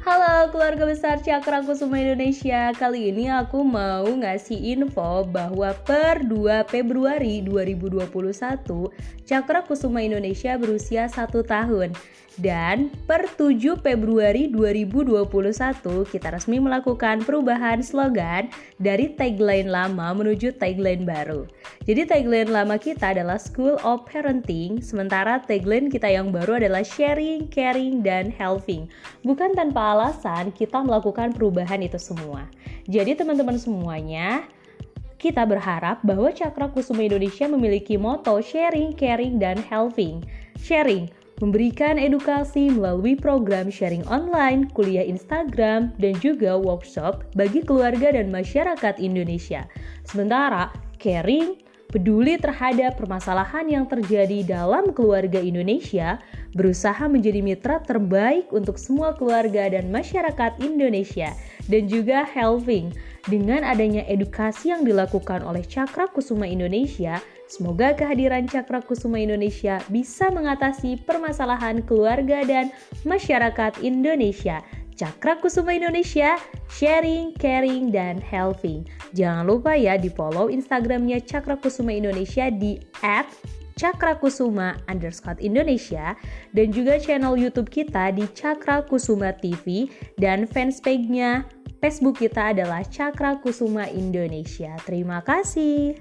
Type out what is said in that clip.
Halo keluarga besar Cakra Kusuma Indonesia Kali ini aku mau ngasih info bahwa per 2 Februari 2021 Cakra Kusuma Indonesia berusia 1 tahun dan per 7 Februari 2021 kita resmi melakukan perubahan slogan dari tagline lama menuju tagline baru. Jadi tagline lama kita adalah School of Parenting, sementara tagline kita yang baru adalah Sharing, Caring, dan Helping. Bukan tanpa alasan kita melakukan perubahan itu semua. Jadi teman-teman semuanya, kita berharap bahwa Cakra Kusuma Indonesia memiliki moto sharing, caring, dan helping. Sharing, memberikan edukasi melalui program sharing online, kuliah Instagram, dan juga workshop bagi keluarga dan masyarakat Indonesia. Sementara caring peduli terhadap permasalahan yang terjadi dalam keluarga Indonesia, berusaha menjadi mitra terbaik untuk semua keluarga dan masyarakat Indonesia, dan juga helping. Dengan adanya edukasi yang dilakukan oleh Cakra Kusuma Indonesia, semoga kehadiran Cakra Kusuma Indonesia bisa mengatasi permasalahan keluarga dan masyarakat Indonesia. Cakra Kusuma Indonesia, sharing, caring, dan helping. Jangan lupa ya di follow Instagramnya Cakra Kusuma Indonesia di at Cakra Kusuma underscore Indonesia dan juga channel YouTube kita di Cakra Kusuma TV dan fanspage-nya Facebook kita adalah Cakra Kusuma Indonesia. Terima kasih.